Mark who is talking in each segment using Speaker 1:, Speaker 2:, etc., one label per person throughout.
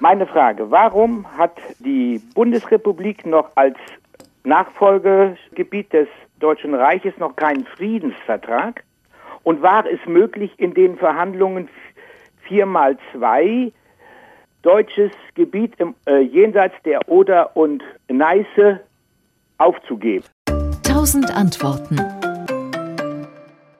Speaker 1: Meine Frage, warum hat die Bundesrepublik noch als Nachfolgegebiet des Deutschen Reiches noch keinen Friedensvertrag? Und war es möglich, in den Verhandlungen vier mal zwei deutsches Gebiet im, äh, jenseits der Oder und Neiße aufzugeben?
Speaker 2: Tausend Antworten.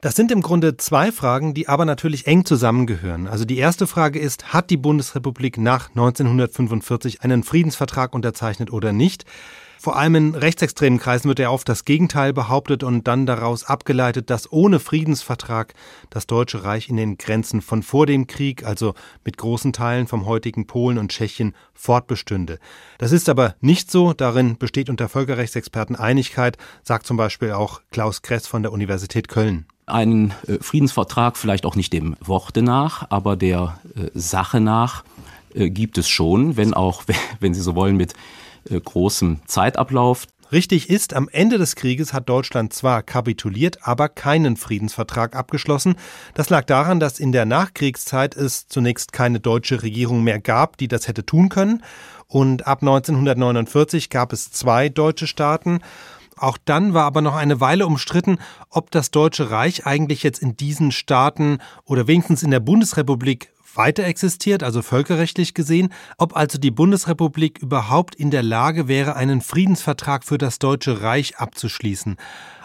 Speaker 3: Das sind im Grunde zwei Fragen, die aber natürlich eng zusammengehören. Also die erste Frage ist, hat die Bundesrepublik nach 1945 einen Friedensvertrag unterzeichnet oder nicht? Vor allem in rechtsextremen Kreisen wird ja oft das Gegenteil behauptet und dann daraus abgeleitet, dass ohne Friedensvertrag das Deutsche Reich in den Grenzen von vor dem Krieg, also mit großen Teilen vom heutigen Polen und Tschechien, fortbestünde. Das ist aber nicht so, darin besteht unter Völkerrechtsexperten Einigkeit, sagt zum Beispiel auch Klaus Kress von der Universität Köln.
Speaker 4: Einen äh, Friedensvertrag vielleicht auch nicht dem Worte nach, aber der äh, Sache nach äh, gibt es schon, wenn auch, wenn Sie so wollen, mit großem Zeitablauf.
Speaker 3: Richtig ist, am Ende des Krieges hat Deutschland zwar kapituliert, aber keinen Friedensvertrag abgeschlossen. Das lag daran, dass in der Nachkriegszeit es zunächst keine deutsche Regierung mehr gab, die das hätte tun können. Und ab 1949 gab es zwei deutsche Staaten. Auch dann war aber noch eine Weile umstritten, ob das Deutsche Reich eigentlich jetzt in diesen Staaten oder wenigstens in der Bundesrepublik weiter existiert, also völkerrechtlich gesehen, ob also die Bundesrepublik überhaupt in der Lage wäre, einen Friedensvertrag für das Deutsche Reich abzuschließen.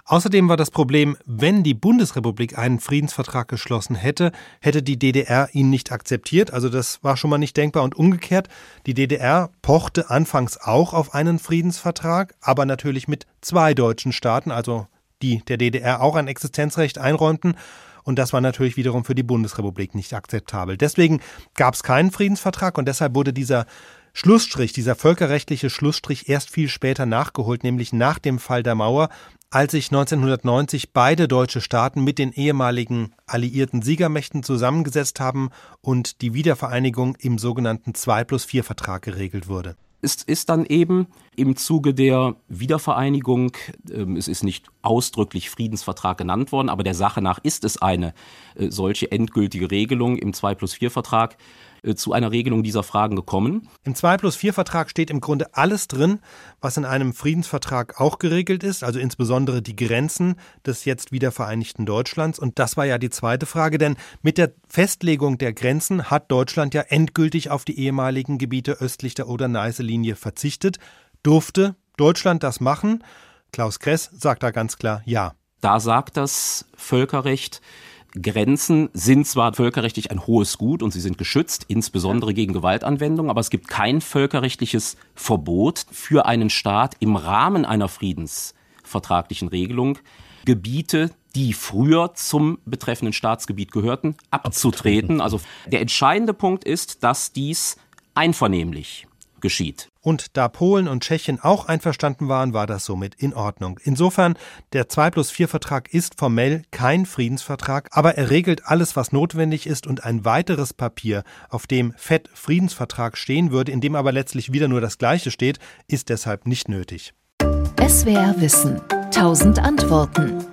Speaker 3: Außerdem war das Problem, wenn die Bundesrepublik einen Friedensvertrag geschlossen hätte, hätte die DDR ihn nicht akzeptiert. Also das war schon mal nicht denkbar. Und umgekehrt, die DDR pochte anfangs auch auf einen Friedensvertrag, aber natürlich mit zwei deutschen Staaten, also die der DDR auch ein Existenzrecht einräumten. Und das war natürlich wiederum für die Bundesrepublik nicht akzeptabel. Deswegen gab es keinen Friedensvertrag und deshalb wurde dieser Schlussstrich, dieser völkerrechtliche Schlussstrich erst viel später nachgeholt, nämlich nach dem Fall der Mauer, als sich 1990 beide deutsche Staaten mit den ehemaligen alliierten Siegermächten zusammengesetzt haben und die Wiedervereinigung im sogenannten 2 plus 4 Vertrag geregelt wurde
Speaker 4: ist, ist dann eben im Zuge der Wiedervereinigung, äh, es ist nicht ausdrücklich Friedensvertrag genannt worden, aber der Sache nach ist es eine äh, solche endgültige Regelung im 2 plus 4 Vertrag zu einer Regelung dieser Fragen gekommen.
Speaker 3: Im 2 plus 4 Vertrag steht im Grunde alles drin, was in einem Friedensvertrag auch geregelt ist, also insbesondere die Grenzen des jetzt wiedervereinigten Deutschlands. Und das war ja die zweite Frage, denn mit der Festlegung der Grenzen hat Deutschland ja endgültig auf die ehemaligen Gebiete östlich der Oder-Neiße-Linie verzichtet. Durfte Deutschland das machen? Klaus Kress sagt da ganz klar Ja.
Speaker 4: Da sagt das Völkerrecht, Grenzen sind zwar völkerrechtlich ein hohes Gut und sie sind geschützt, insbesondere gegen Gewaltanwendung, aber es gibt kein völkerrechtliches Verbot für einen Staat im Rahmen einer friedensvertraglichen Regelung, Gebiete, die früher zum betreffenden Staatsgebiet gehörten, abzutreten. Also der entscheidende Punkt ist, dass dies einvernehmlich geschieht.
Speaker 3: Und da Polen und Tschechien auch einverstanden waren, war das somit in Ordnung. Insofern, der 2 plus 4 Vertrag ist formell kein Friedensvertrag, aber er regelt alles, was notwendig ist und ein weiteres Papier, auf dem Fett Friedensvertrag stehen würde, in dem aber letztlich wieder nur das Gleiche steht, ist deshalb nicht nötig.
Speaker 2: SWR Wissen. Tausend Antworten.